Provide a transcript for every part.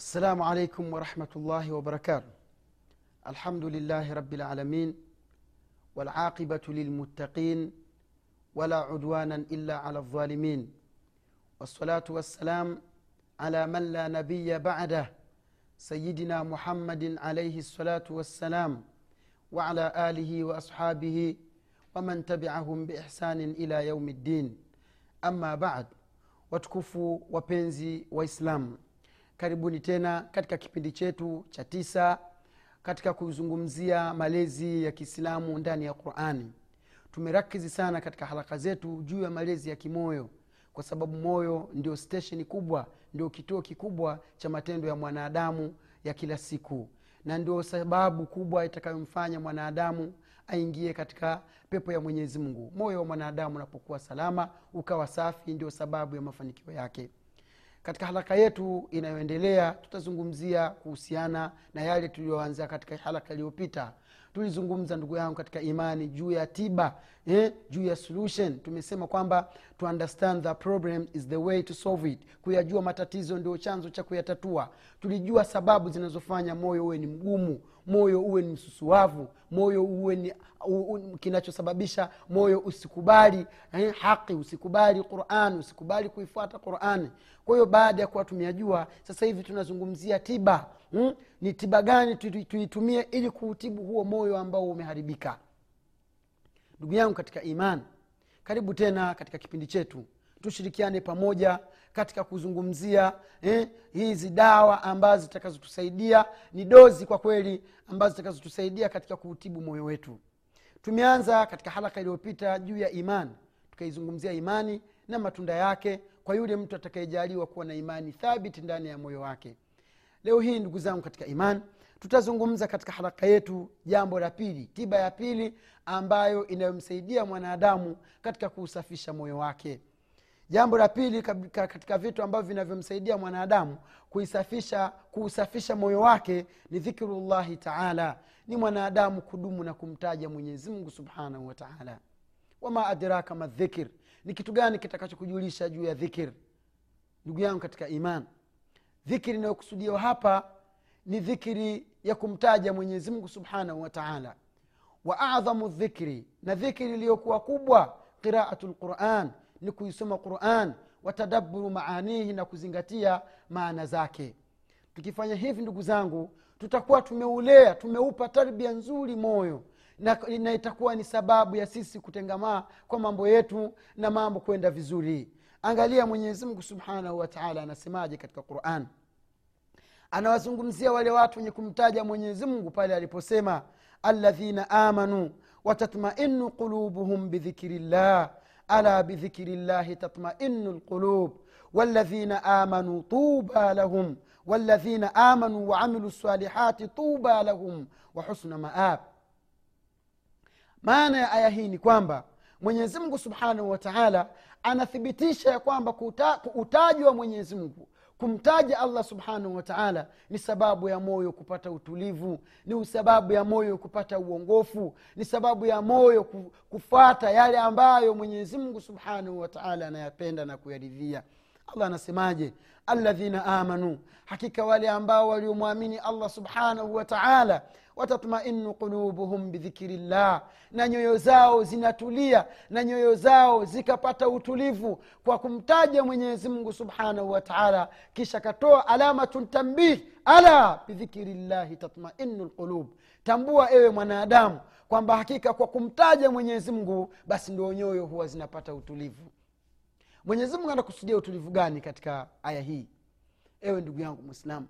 السلام عليكم ورحمة الله وبركاته. الحمد لله رب العالمين والعاقبة للمتقين ولا عدوانا إلا على الظالمين. والصلاة والسلام على من لا نبي بعده سيدنا محمد عليه الصلاة والسلام وعلى آله وأصحابه ومن تبعهم بإحسان إلى يوم الدين. أما بعد watukufu wapenzi waislamu karibuni tena katika kipindi chetu cha tisa katika kuzungumzia malezi ya kiislamu ndani ya qurani tumerakizi sana katika haraka zetu juu ya malezi ya kimoyo kwa sababu moyo ndio stesheni kubwa ndio kituo kikubwa cha matendo ya mwanadamu ya kila siku na ndio sababu kubwa itakayomfanya mwanadamu aingie katika pepo ya mwenyezi mungu. Moyo wa mwanadamu unapokuwa salama ukawa safi ndio sababu ya mafanikio yake katika haraka yetu inayoendelea tutazungumzia kuhusiana na yale tuliyoanza katika haraka iliyopita. Tulizungumza ndugu yangu katika imani juu ya tiba eh, juu ya solution. Tumesema kwamba to understand the problem is the way to solve it. Kuyajua matatizo ndio chanzo cha kuyatatua. Tulijua sababu zinazofanya moyo uwe ni mgumu moyo uwe ni msusuavu moyo uwe ni kinachosababisha moyo usikubali eh, haki usikubali quran usikubali kuifuata qurani kwa hiyo baada ya kuwa tumeyajua sasa hivi tunazungumzia tiba hmm? ni tiba gani tuitumie ili kuutibu huo moyo ambao umeharibika? Ndugu yangu katika iman karibu tena katika kipindi chetu. Tushirikiane pamoja katika kuzungumzia eh, hizi dawa ambazo zitakazotusaidia ni dozi kwa kweli ambazo zitakazotusaidia katika kuutibu moyo wetu. Tumeanza katika haraka iliyopita juu ya imani tukaizungumzia imani na matunda yake kwa yule mtu atakayejaliwa kuwa na imani thabiti ndani ya moyo wake. Leo hii ndugu zangu katika imani tutazungumza katika haraka yetu jambo la pili tiba ya pili ambayo inayomsaidia mwanadamu katika kuusafisha moyo wake jambo la pili katika vitu ambavyo vinavyomsaidia mwanadamu kuisafisha kuusafisha moyo wake ni dhikrullahi taala. Ni mwanadamu kudumu na kumtaja mwenyezi mungu subhanahu wa taala. Wama adraka madhikir ni kitu gani kitakachokujulisha juu ya dhikir ndugu yangu katika iman dhikiri inayokusudiwa hapa ni dhikiri ya kumtaja mwenyezi mungu subhanahu wa taala. Wa adhamu dhikri. Na dhikiri iliyokuwa kubwa qiraatu lquran ni kuisoma quran watadaburu maanihi na kuzingatia maana zake. Tukifanya hivi ndugu zangu tutakuwa tumeulea tumeupa tarbia nzuri moyo na, na itakuwa ni sababu ya sisi kutengamaa kwa mambo yetu na mambo kwenda vizuri. Angalia mwenyezimngu subhanahu wataala anasemaje katika quran? Anawazungumzia wale watu wenye kumtaja mwenyezimngu pale aliposema aladhina amanu watatmainu qulubuhum bidhikiri llah ala بذكر الله تطمئن lqulub والذين amanu طوبى لهم waladhina amanu waamilu الصالحات tuba لهم وحسن maab maana ya aya hii ni kwamba mwenyezi mungu subhanahu wa taala anathibitisha ya kwamba kuta- utaji wa mwenyezi mungu kumtaja allah subhanahu wataala ni sababu ya moyo kupata utulivu ni sababu ya moyo kupata uongofu ni sababu ya moyo kufata yale ambayo mwenyezimngu subhanahu wa taala anayapenda na kuyaridhia. Allah anasemaje aladhina amanu hakika wale ambao waliomwamini allah subhanahu wa taala watatmainu qulubuhum bidhikiri llah na nyoyo zao zinatulia na nyoyo zao zikapata utulivu kwa kumtaja mwenyezi mungu subhanahu wa taala kisha katoa alamatun tambih ala bidhikiri llahi tatmainu lqulub tambua ewe mwanadamu kwamba hakika kwa kumtaja mwenyezi mungu basi ndio nyoyo huwa zinapata utulivu mwenyezi mungu anakusudia utulivu gani katika aya hii? Ewe ndugu yangu mwislamu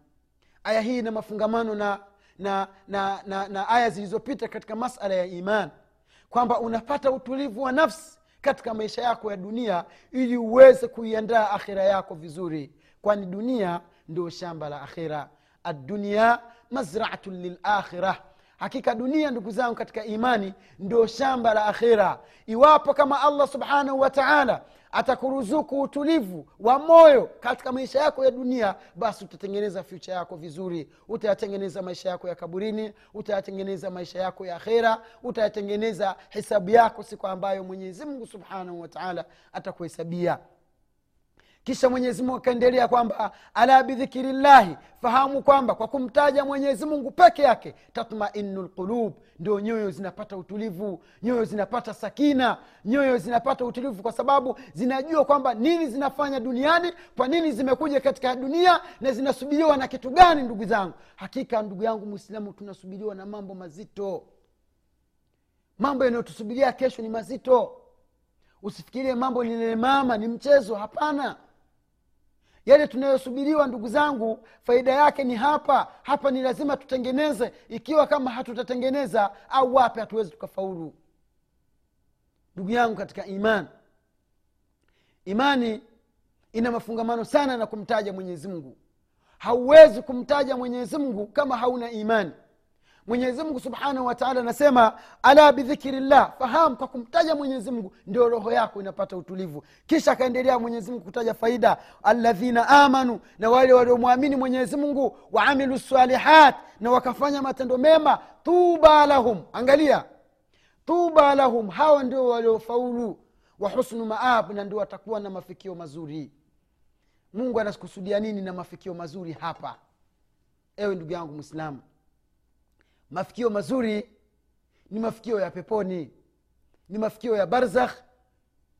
aya hii ina mafungamano na na na, na, na aya zilizopita katika masala ya iman kwamba unapata utulivu wa nafsi katika maisha yako ya dunia ili uweze kuiandaa akhira yako vizuri kwani dunia ndio shamba la akhira. Addunia mazratun lilakhira hakika dunia ndugu zangu katika imani ndio shamba la akhira. Iwapo kama allah subhanahu wa taala atakuruzuku utulivu wa moyo katika maisha yako ya dunia basi utatengeneza fyucha yako vizuri. Utayatengeneza maisha yako ya kaburini utayatengeneza maisha yako ya akhera utayatengeneza hesabu yako siku ambayo mwenyezi mungu subhanahu wa taala atakuhesabia kisha mwenyezi mungu akaendelea kwamba ala bidhikirillahi fahamu kwamba kwa kumtaja mwenyezi mungu peke yake tatmainu lqulub ndio nyoyo zinapata utulivu nyoyo zinapata sakina nyoyo zinapata utulivu kwa sababu zinajua kwamba nini zinafanya duniani kwa nini zimekuja katika dunia na zinasubiriwa na kitu gani ndugu zangu. Hakika ndugu yangu mwislamu tunasubiriwa na mambo mazito. Mambo yanayotusubiria kesho ni mazito. Usifikirie mambo ninemama ni mchezo hapana yale tunayosubiriwa ndugu zangu faida yake ni hapa. Hapa ni lazima tutengeneze. Ikiwa kama hatutatengeneza au wape hatuwezi tukafaulu. Ndugu yangu katika imani imani ina mafungamano sana na kumtaja mwenyezi mungu. Hauwezi kumtaja mwenyezi mungu kama hauna imani mwenyezi mungu subhanahu wataala anasema ala bidhikiri llah fahamu kwa kumtaja mwenyezi mungu ndio roho yako inapata utulivu. Kisha akaendelea mwenyezi mungu kutaja faida aladhina amanu na wale waliomwamini mwenyezi mungu waamilu salihat na wakafanya matendo mema tuba lahum angalia. Tuba lahum hawa ndio waliofaulu. Wa husnu maab na ndio watakuwa na mafikio mazuri. Mungu anakusudia nini na mafikio mazuri hapa? Ewe ndugu yangu mwislamu mafikio mazuri ni mafikio ya peponi ni mafikio ya barzakh.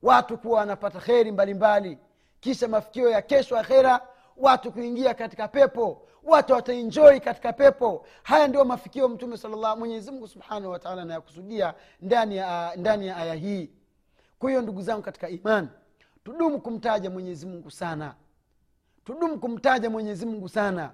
Watu kuwa wanapata kheri mbalimbali. Kisha mafikio ya kesho akhera watu kuingia katika pepo watu wataenjoi katika pepo. Haya ndio mafikio mtume salllah mwenyezimngu subhanahu wataala anayakusudia ndani ya, ya aya hii. Kwa hiyo ndugu zangu katika iman tudumu kumtaja mwenyezi mungu sana. Tudumu kumtaja mwenyezi mungu sana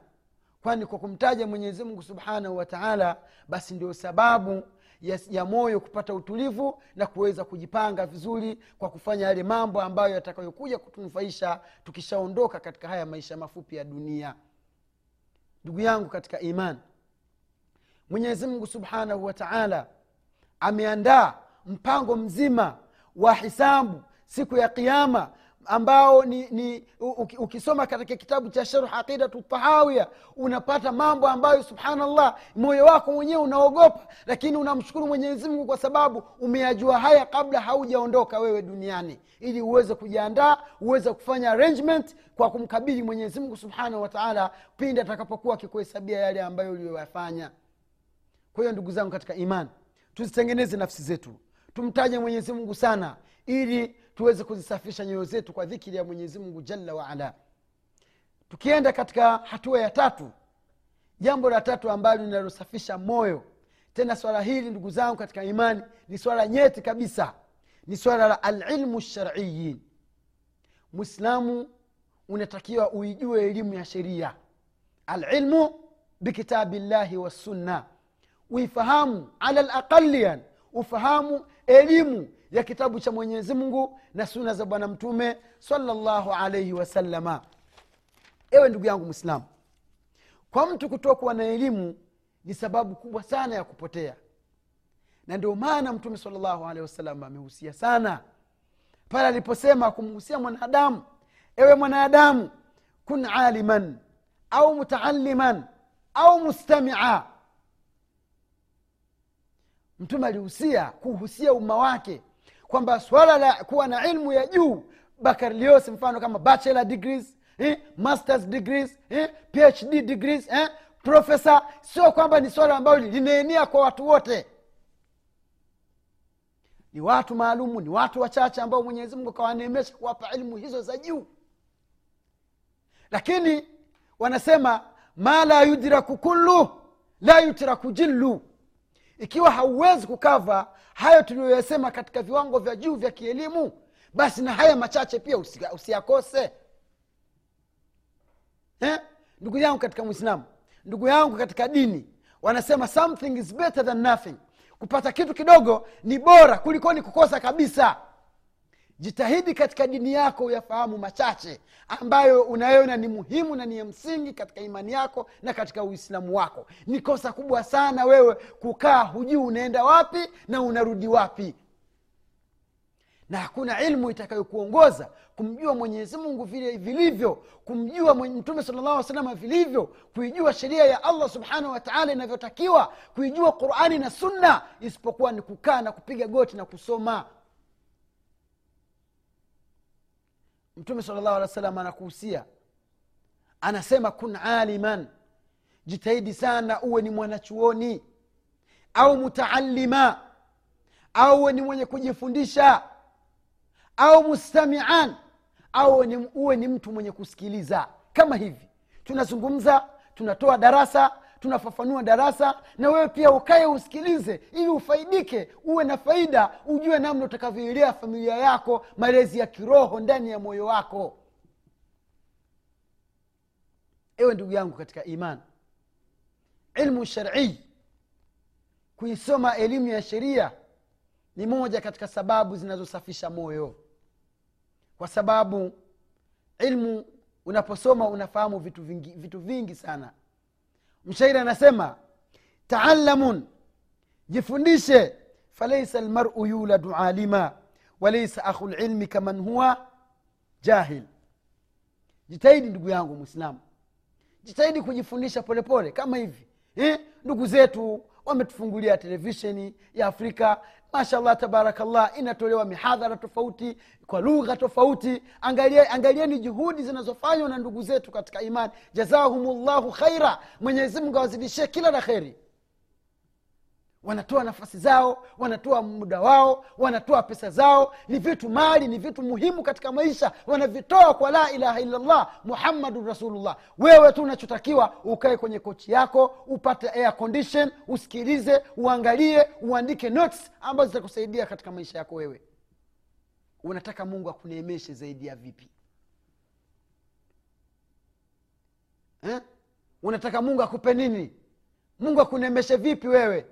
kwani kwa kumtaja mwenyezi mungu subhanahu wa taala basi ndio sababu ya, ya moyo kupata utulivu na kuweza kujipanga vizuri kwa kufanya yale mambo ambayo yatakayokuja kutunufaisha tukishaondoka katika haya maisha mafupi ya dunia. Ndugu yangu katika iman mwenyezi mungu subhanahu wa taala ameandaa mpango mzima wa hisabu siku ya qiama ambao ni, ni ukisoma katika kitabu cha sharh aqidatu tahawia unapata mambo ambayo subhanallah moyo wako mwenyewe unaogopa lakini unamshukuru mwenyezi mungu kwa sababu umeyajua haya kabla haujaondoka wewe duniani. Ili uweze kujiandaa uweze kufanya arrangement kwa kumkabili mwenyezi mungu subhanahu wataala pindi atakapokuwa akikuhesabia yale ambayo uliyoyafanya. Kwa hiyo ndugu zangu katika iman tuzitengeneze nafsi zetu. Tumtaje mwenyezi mungu sana ili tuweze kuzisafisha nyoyo zetu kwa dhikiri ya mwenyezi mungu jalla waala tukienda katika hatua ya tatu jambo la tatu ambalo linalosafisha moyo tena swala hili ndugu zangu katika imani ni swala nyeti kabisa ni swala la alilmu lshariyi mwislamu unatakiwa uijue elimu ya sheria. Alilmu bikitabi llahi wassunna uifahamu ala laqalian ufahamu elimu ya kitabu cha mwenyezi mungu na suna za bwana mtume salllahu alaihi wasalama ewe ndugu yangu mwislamu kwa mtu kutokuwa na elimu ni sababu kubwa sana ya kupotea. Na ndio maana mtume salllahu alehi wasalam amehusia sana. Pale aliposema kumhusia mwanadamu ewe mwanadamu kun aliman au mutaaliman au mustamia. Mtume alihusia kuhusia umma wake kwamba swala la kuwa na ilmu ya juu bakarlios mfano kama bachelor degrees eh, masters degrees eh, phd degrees eh, profesa sio kwamba ni swala ambayo linaenea kwa watu wote. Ni watu maalumu ni watu wachache ambao mwenyezi mungu akawaneemesha kuwapa ilmu hizo za juu. Lakini wanasema ma la yudraku kullu la yutraku jillu. Ikiwa hauwezi kukava hayo tuliyoyasema katika viwango vya juu vya kielimu basi na haya machache pia usiyakose. Eh? ndugu yangu katika mwislamu ndugu yangu katika dini wanasema something is better than nothing. Kupata kitu kidogo ni bora kulikoni kukosa kabisa jitahidi katika dini yako uyafahamu machache ambayo unayoona ni muhimu na ni ya msingi katika imani yako na katika uislamu wako. Ni kosa kubwa sana wewe kukaa hujui unaenda wapi na unarudi wapi. Na hakuna ilmu itakayokuongoza kumjua mwenyezi mungu vile vilivyo kumjua mtume salllah salama vilivyo kuijua sheria ya allah subhanahu wataala inavyotakiwa kuijua qurani na sunna isipokuwa ni kukaa na kupiga goti na kusoma mtume sala llahu alehi wa sallam anakuhusia. Anasema kun aliman. Jitahidi sana uwe ni mwanachuoni. Au mutaalima. Au uwe ni mwenye kujifundisha. Au mustamian. Au uwe ni mtu mwenye kusikiliza. Kama hivi. Tunazungumza tunatoa darasa tunafafanua darasa na wewe pia ukaye usikilize ili ufaidike uwe na faida ujue namna utakavyoilea familia yako malezi ya kiroho ndani ya moyo wako. Ewe ndugu yangu katika iman ilmu sharii kuisoma elimu ya sheria ni moja katika sababu zinazosafisha moyo. Kwa sababu ilmu unaposoma unafahamu vitu vingi, vitu vingi sana mshairi anasema taalamun jifundishe falaisa lmaru yuladu alima walaisa akhu lilmi kaman huwa jahil jitahidi ndugu yangu mwislamu jitahidi kujifundisha polepole pole, kama hivi eh? ndugu zetu wametufungulia televisheni ya afrika mashallah tabarakallah inatolewa mihadhara tofauti kwa lugha tofauti. Angalieni angalie juhudi zinazofanywa na ndugu zetu katika imani. Jazahumullahu khaira. Mwenyezimungu awazidishie kila la kheri wanatoa nafasi zao wanatoa muda wao wanatoa pesa zao. Ni vitu mali ni vitu muhimu katika maisha. Wanavitoa kwa la ilaha illallah muhammadun rasulullah. Wewe tu unachotakiwa ukae kwenye kochi yako upate air condition usikilize uangalie uandike notes ambazo zitakusaidia katika maisha yako wewe. Unataka mungu akuneemeshe zaidi ya vipi? Eh? unataka mungu akupe nini? Mungu akuneemeshe vipi wewe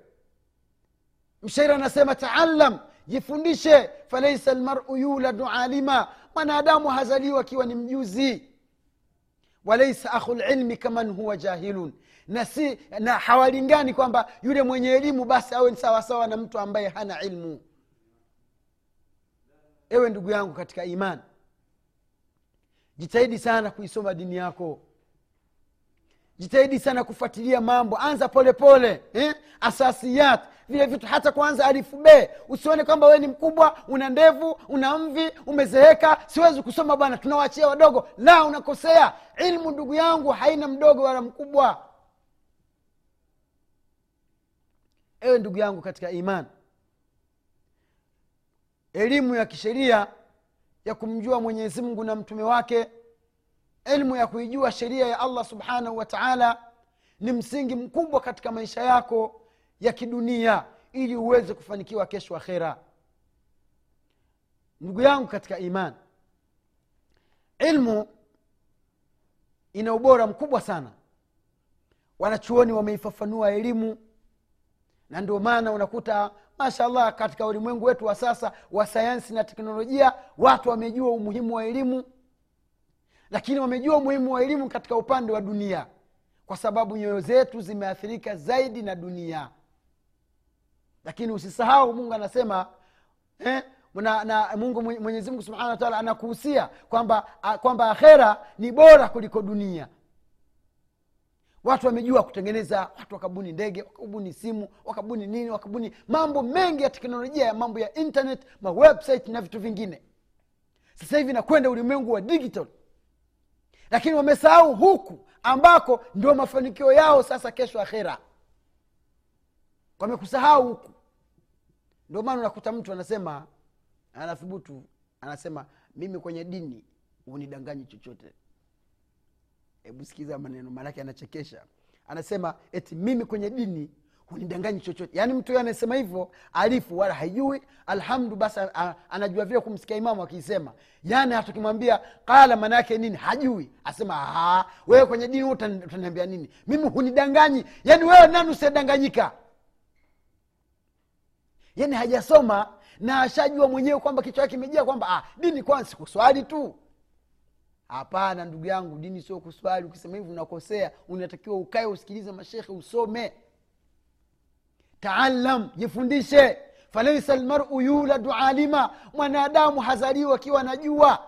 mshairi anasema taallam jifundishe falaisa lmaru yuladu alima. Mwanadamu hazaliwa akiwa ni mjuzi. Walaisa akhu lilmi kaman huwa jahilun. Na si na hawalingani kwamba yule mwenye elimu basi awe ni sawasawa na mtu ambaye hana ilmu. Ewe ndugu yangu katika iman jitahidi sana kuisoma dini yako jitahidi sana kufuatilia mambo. Anza polepole pole, eh? asasiyat. Vile vitu hata kwanza alifu be usione kwamba wee ni mkubwa una ndevu una mvi umezeeka. Siwezi kusoma bwana tunawachia wadogo. La unakosea. Ilmu ndugu yangu haina mdogo wala mkubwa. Ewe ndugu yangu katika iman elimu ya kisheria ya kumjua mwenyezi mungu na mtume wake ilmu ya kuijua sheria ya allah subhanahu wa taala ni msingi mkubwa katika maisha yako ya kidunia ili uweze kufanikiwa kesho akhera. Ndugu yangu katika iman ilmu ina ubora mkubwa sana. Wanachuoni wameifafanua elimu na ndio maana unakuta mashallah katika ulimwengu wetu wa sasa wa sayansi na teknolojia watu wamejua umuhimu wa elimu lakini wamejua umuhimu wa elimu katika upande wa dunia kwa sababu nyoyo zetu zimeathirika zaidi na dunia. Lakini usisahau mungu anasema eh, na, na mungu mwenyezimungu subhanahu wataala anakuhusia kwamba kwamba akhera ni bora kuliko dunia. Watu wamejua kutengeneza watu wakabuni ndege wakabuni simu wakabuni nini wakabuni mambo mengi ya teknolojia ya mambo ya internet mawebsite na vitu vingine. Sasa hivi nakwenda ulimwengu wa digital lakini wamesahau huku ambako ndio mafanikio yao sasa kesho akhera. Wamekusahau huku. Ndio maana unakuta mtu anasema anathubutu anasema mimi kwenye dini unidanganyi chochote. Hebu sikiza maneno maanake anachekesha. Anasema eti mimi kwenye dini hunidanganyi chochote. Yaani mtu anasema hivyo alifu wala haijui. Alhamdu basi anajua vile kumsikia imamu akiisema yani hata ukimwambia qala maana yake nini? Hajui. Asema wewe kwenye dini utaniambia nini? Mimi hunidanganyi. Yani wewe nani usiedanganyika yani hajasoma na ashajua mwenyewe kwamba kichwa yake imejia kwamba ah, dini kwanza sikuswali tu. Hapana ndugu yangu dini sio kuswali. Ukisema hivi unakosea. Unatakiwa ukae usikilize mashekhe usome taalam jifundishe. Falaisa lmaru yuladu alima mwanadamu hazaliwa akiwa anajua.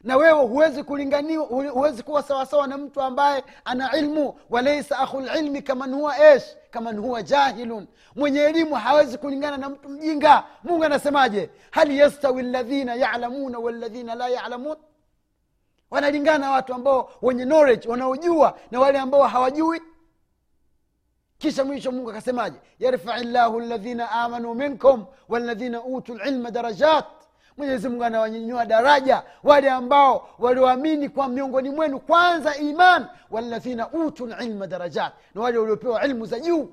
Na wewe huwezi kulinganiwa huwezi kuwa sawasawa na mtu ambaye ana ilmu. Walaisa akhu lilmi kaman huwa esh kaman huwa jahilun. Mwenye elimu hawezi kulingana na mtu mjinga. Mungu anasemaje? Hal yastawi ladhina yalamuna waladhina la yalamun? Wanalingana watu ambao wenye knowledge wanaojua na wale ambao hawajui kisha mwisho mungu akasemaje? Yarfai llahu ladhina amanu minkum waladhina utu lilma darajat. Mwenyezi mungu anawanyanyua daraja wale ambao walioamini kwa miongoni mwenu kwanza iman waladhina utu lilma darajat na wale waliopewa ilmu za juu.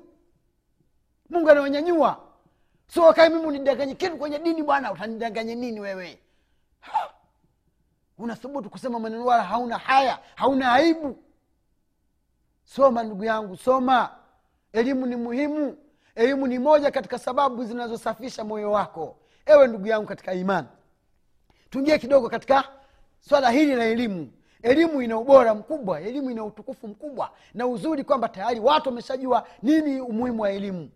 Mungu anawanyanyua so wakae mimi unidanganye kitu kwenye dini bwana utanidanganye nini wewe? Unathubutu kusema maneno wala hauna haya hauna aibu. Soma ndugu yangu soma elimu ni muhimu. Elimu ni moja katika sababu zinazosafisha moyo wako. Ewe ndugu yangu katika imani tuingie kidogo katika swala hili la elimu. Elimu ina ubora mkubwa elimu ina utukufu mkubwa na uzuri kwamba tayari watu wameshajua nini umuhimu wa elimu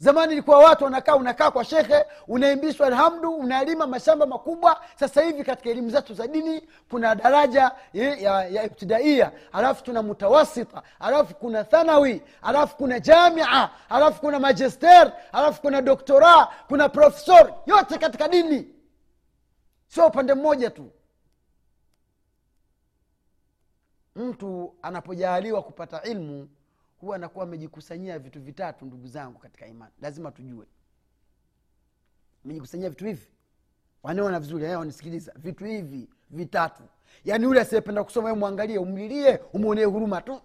zamani ilikuwa watu wanakaa unakaa kwa shekhe unaimbishwa alhamdu unalima mashamba makubwa. Sasa hivi katika elimu zetu za dini kuna daraja ya, ya, ibtidaia alafu tuna mutawasita alafu kuna thanawi alafu kuna jamia alafu kuna majester alafu kuna doktora kuna profesor. Yote katika dini. Sio upande mmoja tu. Mtu anapojaaliwa kupata ilmu huwa anakuwa amejikusanyia vitu vitatu ndugu zangu katika imani. Lazima tujue. Amejikusanyia vitu hivi. Wanaona vizuri wanisikiliza. Vitu hivi vitatu. Yaani yule asiyependa kusoma mwangalie umlilie umwonee huruma tu.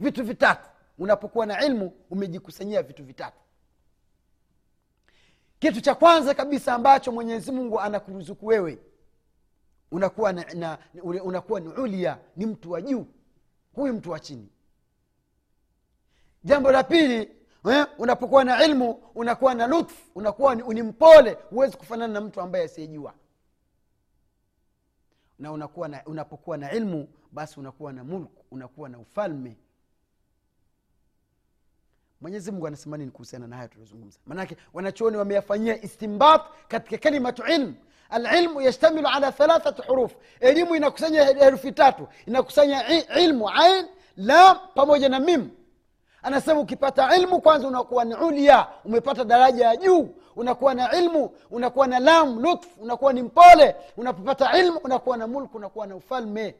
Vitu vitatu. Unapokuwa na ilmu umejikusanyia vitu vitatu. Kitu cha kwanza kabisa ambacho mwenyezi mungu anakuruzuku wewe unakuwa na, na, unakuwa ni ulia ni mtu wa juu. Huyu mtu wa chini jambo la pili eh, unapokuwa na ilmu unakuwa na lutfu unakuwa ni, mpole huwezi kufanana na mtu ambaye asiyejua. Na unakuwa na, unapokuwa na ilmu basi unakuwa na mulku unakuwa na ufalme. Mwenyezi mungu anasema nini kuhusiana na haya tuliozungumza? Maanake wanachuoni wameyafanyia istimbat katika kalimatu ilm. Alilmu yashtamilu ala thalathati huruf. Elimu inakusanya herufi tatu. Inakusanya ilmu ain lam pamoja na mim anasema ukipata ilmu kwanza unakuwa ni ulia umepata daraja ya juu unakuwa na ilmu unakuwa na lam lutf unakuwa ni mpole unapopata ilmu unakuwa na mulku unakuwa na ufalme.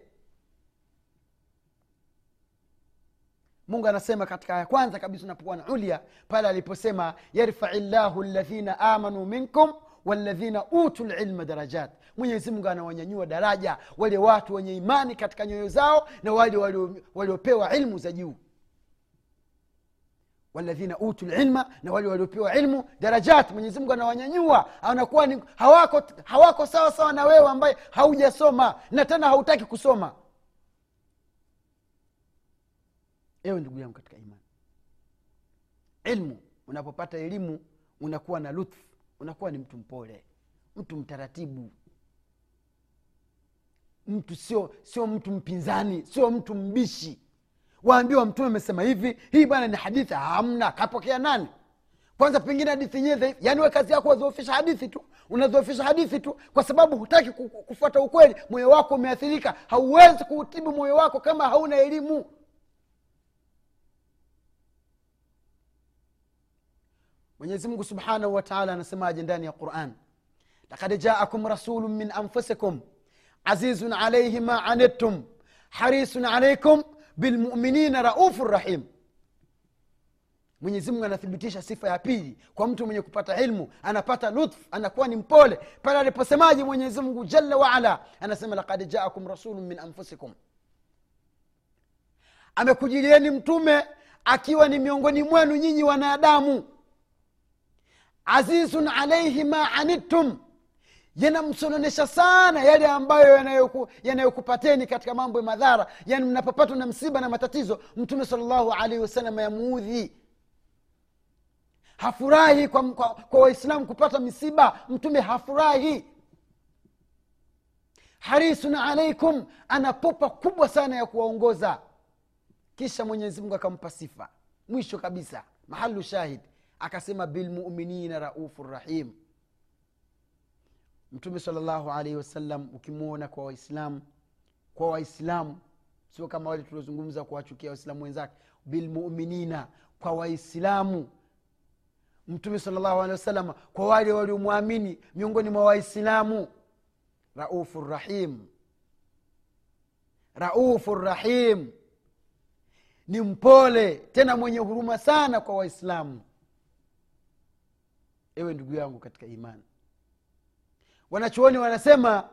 Mungu anasema katika ya kwanza kabisa unapokuwa na ulia pale aliposema yarfai llahu ladhina amanu minkum waladhina utu lilma darajat. Mwenyezi mungu anawanyanyua daraja wale watu wenye imani katika nyoyo zao na wale waliopewa ilmu za juu waladhina utu lilma na wale waliopewa ilmu darajat mwenyezimungu anawanyanyua anakuwa ni hawako, hawako sawa sawa na wewe ambaye haujasoma na tena hautaki kusoma. Ewe ndugu yangu katika imani ilmu unapopata elimu unakuwa na lutfu unakuwa ni mtu mpole mtu mtaratibu. Mtu sio sio mtu mpinzani sio mtu mbishi waambiwa mtume amesema hivi hii bwana ni hadithi hamna kapokea nani? Kwanza pengine hadithi yenyewe yaani we kazi yako wazoofisha hadithi tu unazoofisha hadithi tu kwa sababu hutaki kufuata ukweli moyo wako umeathirika hauwezi kuutibu moyo wako kama hauna elimu. Mwenyezi subhanahu wataala anasemaje ndani ya quran? Lakad jaakum rasulun min anfusikum azizun alaihi ma anittum harisun alaikum bilmuminina raufu rahim. Mwenyezimungu anathibitisha sifa ya pili. Kwa mtu mwenye kupata ilmu anapata lutf anakuwa ni mpole. Pale aliposemaje mwenyezimungu jalla waala anasema lakad jaakum rasulun min anfusikum. Amekujilieni mtume akiwa ni miongoni mwenu nyinyi wanadamu. Azizun alaihi ma anittum yanamsononesha sana yale ambayo yanayokupateni katika mambo ya madhara. Yani mnapopatwa na msiba na matatizo mtume salllahu alaihi wasallam yamuudhi hafurahi kwa, kwa, kwa waislamu kupata misiba mtume hafurahi. Harisun alaikum ana pupa kubwa sana ya kuwaongoza. Kisha mwenyezi mungu akampa sifa. Mwisho kabisa mahalu shahid akasema bilmuminina raufu rahim mtume salllahu alaihi wasallam ukimwona kwa waislamu kwa waislamu sio kama wale tuliozungumza kuwachukia waislamu wenzake bilmuminina kwa waislamu. Mtume salllahu alehi wasalama kwa wale waliomwamini miongoni mwa waislamu. Raufu rahim. Raufu rahim. Ni mpole tena mwenye huruma sana kwa waislamu. Ewe ndugu yangu katika imani wanachuoni wanasema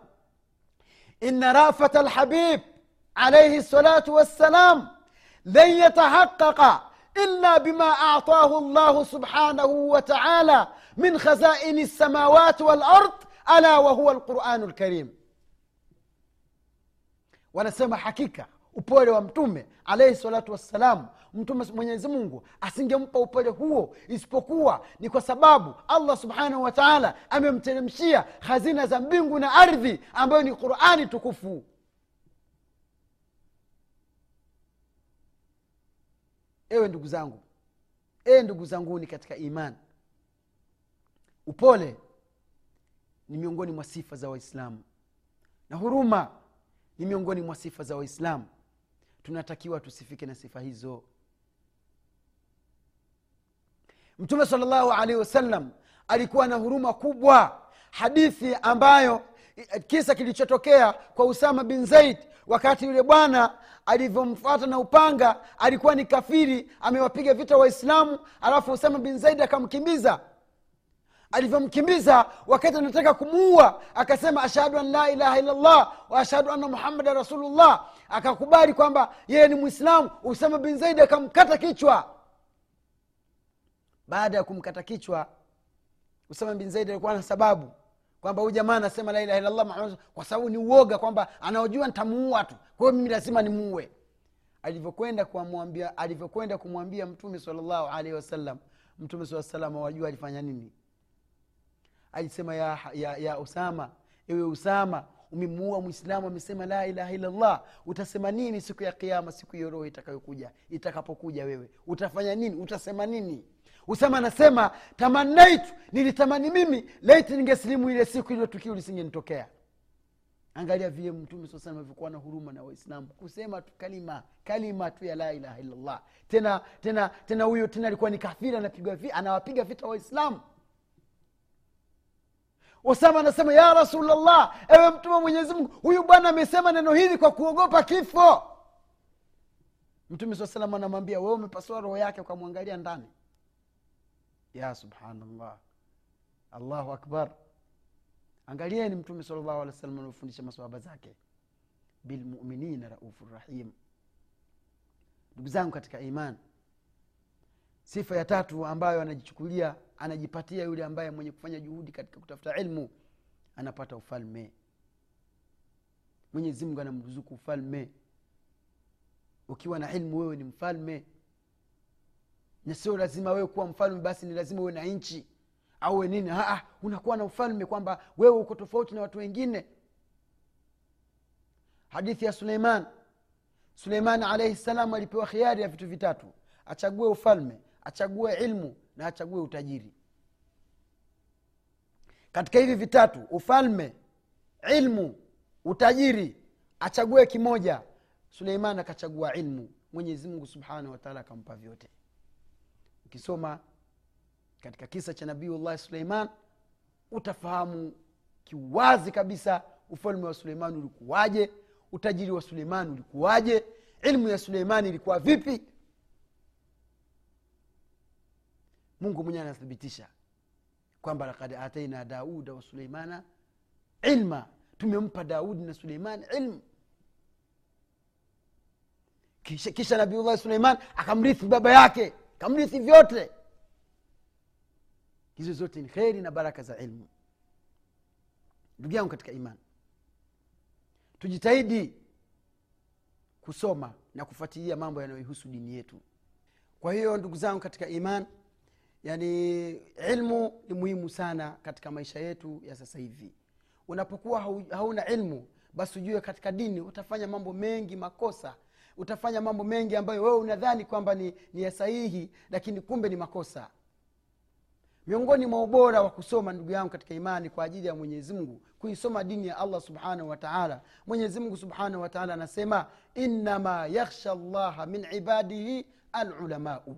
ina rafata lhabib alaihi salatu wassalam lan yatahaqaqa illa bima atahu llahu subhanahu wataala min khazaini lsamawati walard ala wahuwa lquranu lkarim wanasema hakika upole wa mtume alaihi salatu wassalam mtume mwenyezi mungu asingempa upole huo isipokuwa ni kwa sababu allah subhanahu wa taala amemteremshia hazina za mbingu na ardhi ambayo ni qurani tukufu. Ewe ndugu zangu ewe ndugu zanguni katika imani upole ni miongoni mwa sifa za waislamu na huruma ni miongoni mwa sifa za waislamu tunatakiwa tusifike na sifa hizo. Mtume salllahu alaihi wasallam alikuwa na huruma kubwa. Hadithi ambayo kisa kilichotokea kwa usama bin zaid wakati yule bwana alivyomfuata na upanga alikuwa ni kafiri amewapiga vita waislamu alafu usama bin zaid akamkimbiza alivyomkimbiza wakati anataka kumuua akasema ashhadu an la ilaha illallah wa ashhadu anna muhammadan rasulullah. Akakubali kwamba yeye ni mwislamu usama bin zaidi akamkata kichwa. Baada ya kumkata kichwa usama bin zaidi alikuwa na sababu kwamba huyu jamaa anasema la ilaha illallah Muhammad kwa sababu ni uoga kwamba anaojua ntamuua tu. Kwa hiyo mimi lazima nimuue. Alivyokwenda kumwambia alivyokwenda kumwambia mtume salllahu alaihi wasallam mtume saa salam wajua alifanya nini alisema ya, ya, ya usama ewe usama umemuua mwislamu amesema la ilaha illallah. Utasema nini siku ya kiama siku hiyo roho itakayokuja itakapokuja wewe? Utafanya nini? Utasema nini? Usama anasema tamanaitu nilitamani mimi laiti ningesilimu ile siku ilo tukio lisingenitokea. Angalia vile mtume saa alivyokuwa na huruma na waislamu. Kusema tu kalima kalima tu ya la ilaha illallah. Tena tena tena huyo tena alikuwa ni kafiri anapigwa anawapiga vita waislamu usama anasema ya rasulllah ewe mtume mwenyezi mungu huyu bwana amesema neno hili kwa kuogopa kifo. Mtume saa salam anamwambia wewe umepasua roho yake ukamwangalia ndani. Ya subhanallah. Allahu akbar. Angalieni mtume salllahu alehi wa sallam anaofundisha maswahaba zake. Bilmuminina raufu rahim. Ndugu zangu katika iman sifa ya tatu ambayo anajichukulia anajipatia yule ambaye mwenye kufanya juhudi katika kutafuta ilmu anapata ufalme. Mwenyezi mungu anamruzuku ufalme. Ukiwa na ilmu wewe ni mfalme. Na sio lazima wewe kuwa mfalme basi ni lazima uwe na nchi. Au nini? Aa, unakuwa na ufalme kwamba wewe uko tofauti na watu wengine. Hadithi ya suleiman. Suleiman alaihi salam alipewa khiari ya vitu vitatu. Achague ufalme achague ilmu na achague utajiri. Katika hivi vitatu ufalme ilmu utajiri achague kimoja. Suleiman akachagua ilmu. Mwenyezi mungu subhanahu wataala akampa vyote. Ukisoma katika kisa cha nabiullahi suleiman utafahamu kiwazi kabisa ufalme wa suleimani ulikuwaje utajiri wa suleimani ulikuwaje ilmu ya suleimani ilikuwa vipi mungu mwenyewe anathibitisha kwamba lakad ataina dauda wa suleimana ilma. Tumempa daudi na suleiman ilmu. Kisha, kisha nabiullahi suleiman akamrithi baba yake akamrithi vyote. Hizo zote ni kheri na baraka za ilmu. Ndugu yangu katika imani tujitahidi kusoma na kufuatilia mambo yanayoihusu dini yetu. Kwa hiyo ndugu zangu katika iman yani ilmu ni muhimu sana katika maisha yetu ya sasa hivi. Unapokuwa hauna ilmu basi ujue katika dini utafanya mambo mengi makosa. Utafanya mambo mengi ambayo wewe unadhani kwamba ni, ni ya sahihi lakini kumbe ni makosa. Miongoni mwa ubora wa kusoma ndugu yangu katika imani kwa ajili ya mwenyezi mungu kuisoma dini ya allah subhanahu wataala mwenyezi mungu subhanahu wataala anasema innama yakhsha llaha min ibadihi alulamau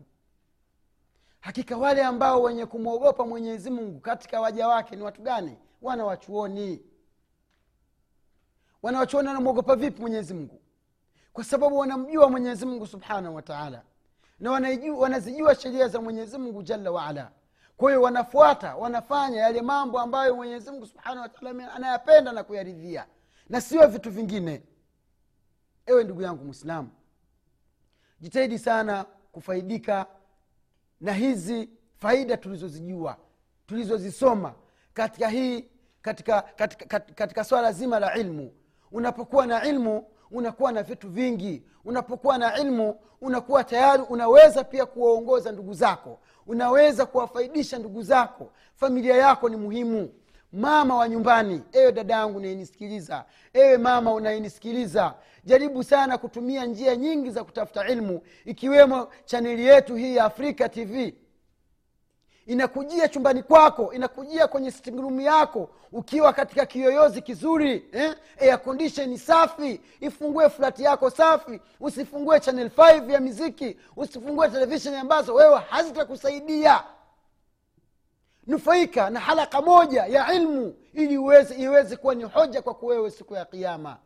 hakika wale ambao wenye kumwogopa mwenyezi mungu katika waja wake ni watu gani? Wana wachuoni wanawachuoni wanamwogopa vipi mwenyezi mungu? Kwa sababu wanamjua mwenyezi mungu subhanahu wataala na wanazijua sheria za mwenyezi mungu jalla waala kwa hiyo wanafuata wanafanya yale mambo ambayo mwenyezi mungu subhanahu wataala anayapenda na kuyaridhia. Na sio vitu vingine. Ewe ndugu yangu mwislamu jitahidi sana kufaidika na hizi faida tulizozijua tulizozisoma katika hii katika, katika, katika, katika swala zima la ilmu. Unapokuwa na ilmu unakuwa na vitu vingi. Unapokuwa na ilmu unakuwa tayari unaweza pia kuwaongoza ndugu zako. Unaweza kuwafaidisha ndugu zako. Familia yako ni muhimu mama wa nyumbani ewe dada yangu unayenisikiliza ewe mama unayenisikiliza jaribu sana kutumia njia nyingi za kutafuta ilmu ikiwemo chaneli yetu hii ya afrika tv inakujia chumbani kwako inakujia kwenye sitting yako ukiwa katika kiyoyozi kizuri eh? air safi ifungue flati yako safi usifungue channel 5 ya miziki usifungue televisheni ambazo wewe hazitakusaidia nufaika na halaka moja ya ilmu ili iweze kuwa ni hoja kwako wewe siku ya kiama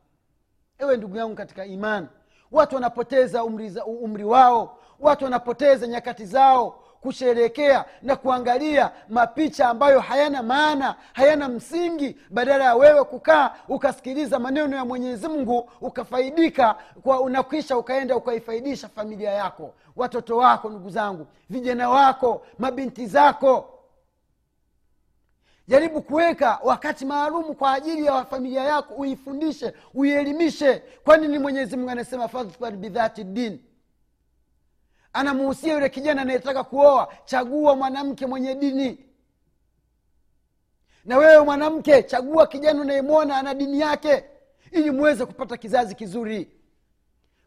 ewe ndugu yangu katika iman watu wanapoteza umri, umri wao watu wanapoteza nyakati zao kusherekea na kuangalia mapicha ambayo hayana maana hayana msingi badala ya wewe kukaa ukasikiliza maneno ya mwenyezi mungu ukafaidika kwa unakwisha ukaenda ukaifaidisha familia yako watoto wako ndugu zangu vijana wako mabinti zako jaribu kuweka wakati maalum kwa ajili ya familia yako uifundishe uielimishe. Kwani ni mwenyezi mungu anasema fadhfar bidhati din. Anamuhusia yule kijana anayetaka kuoa chagua mwanamke mwenye dini. Na wewe mwanamke chagua kijana unayemwona ana dini yake ili muweze kupata kizazi kizuri.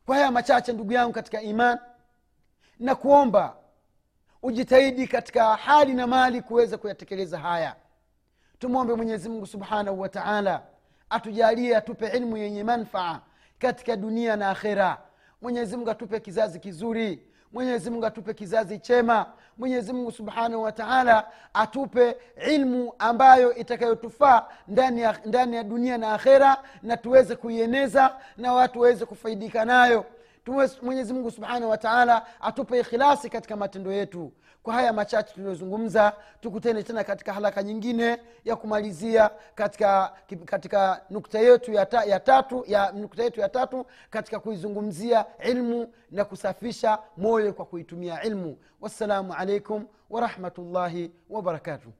Kwa haya machache ndugu yangu katika iman na kuomba ujitahidi katika hali na mali kuweza kuyatekeleza haya tumwombe mwenyezimungu subhanahu wa taala atujalie atupe ilmu yenye manfaa katika dunia na akhera. Mwenyezimungu atupe kizazi kizuri. Mwenyezimungu atupe kizazi chema. Mwenyezimungu subhanahu wa taala atupe ilmu ambayo itakayotufaa ndani ya, ndani ya dunia na akhera na tuweze kuieneza na watu waweze kufaidika nayo. Tuwe- mwenyezi mungu subhanahu wa taala atupe ikhilasi katika matendo yetu kwa haya machache tuliyozungumza tukutane tena katika halaka nyingine ya kumalizia katika katika nukta yetu ya, ta, ya tatu ya nukta yetu ya tatu katika kuizungumzia ilmu na kusafisha moyo kwa kuitumia ilmu. Wassalamu alaikum warahmatullahi wabarakatuh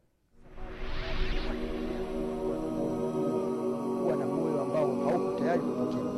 kuwa moyo ambao hauko tayari kupokea